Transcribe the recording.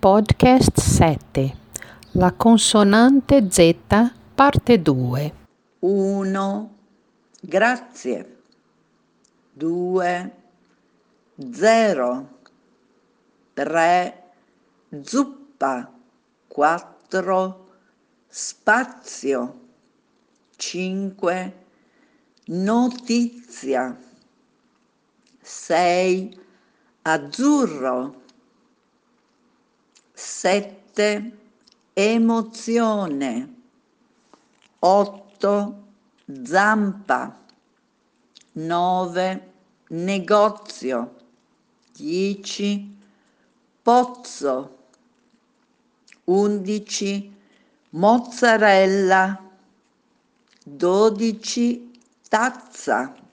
Podcast 7. La consonante Z, parte 2. 1. Grazie. 2. 0. 3. Zuppa. 4. Spazio. 5. Notizia. 6. Azzurro. 7. Emozione. 8. Zampa. 9. Negozio. 10. Pozzo. 11. Mozzarella. 12. Tazza.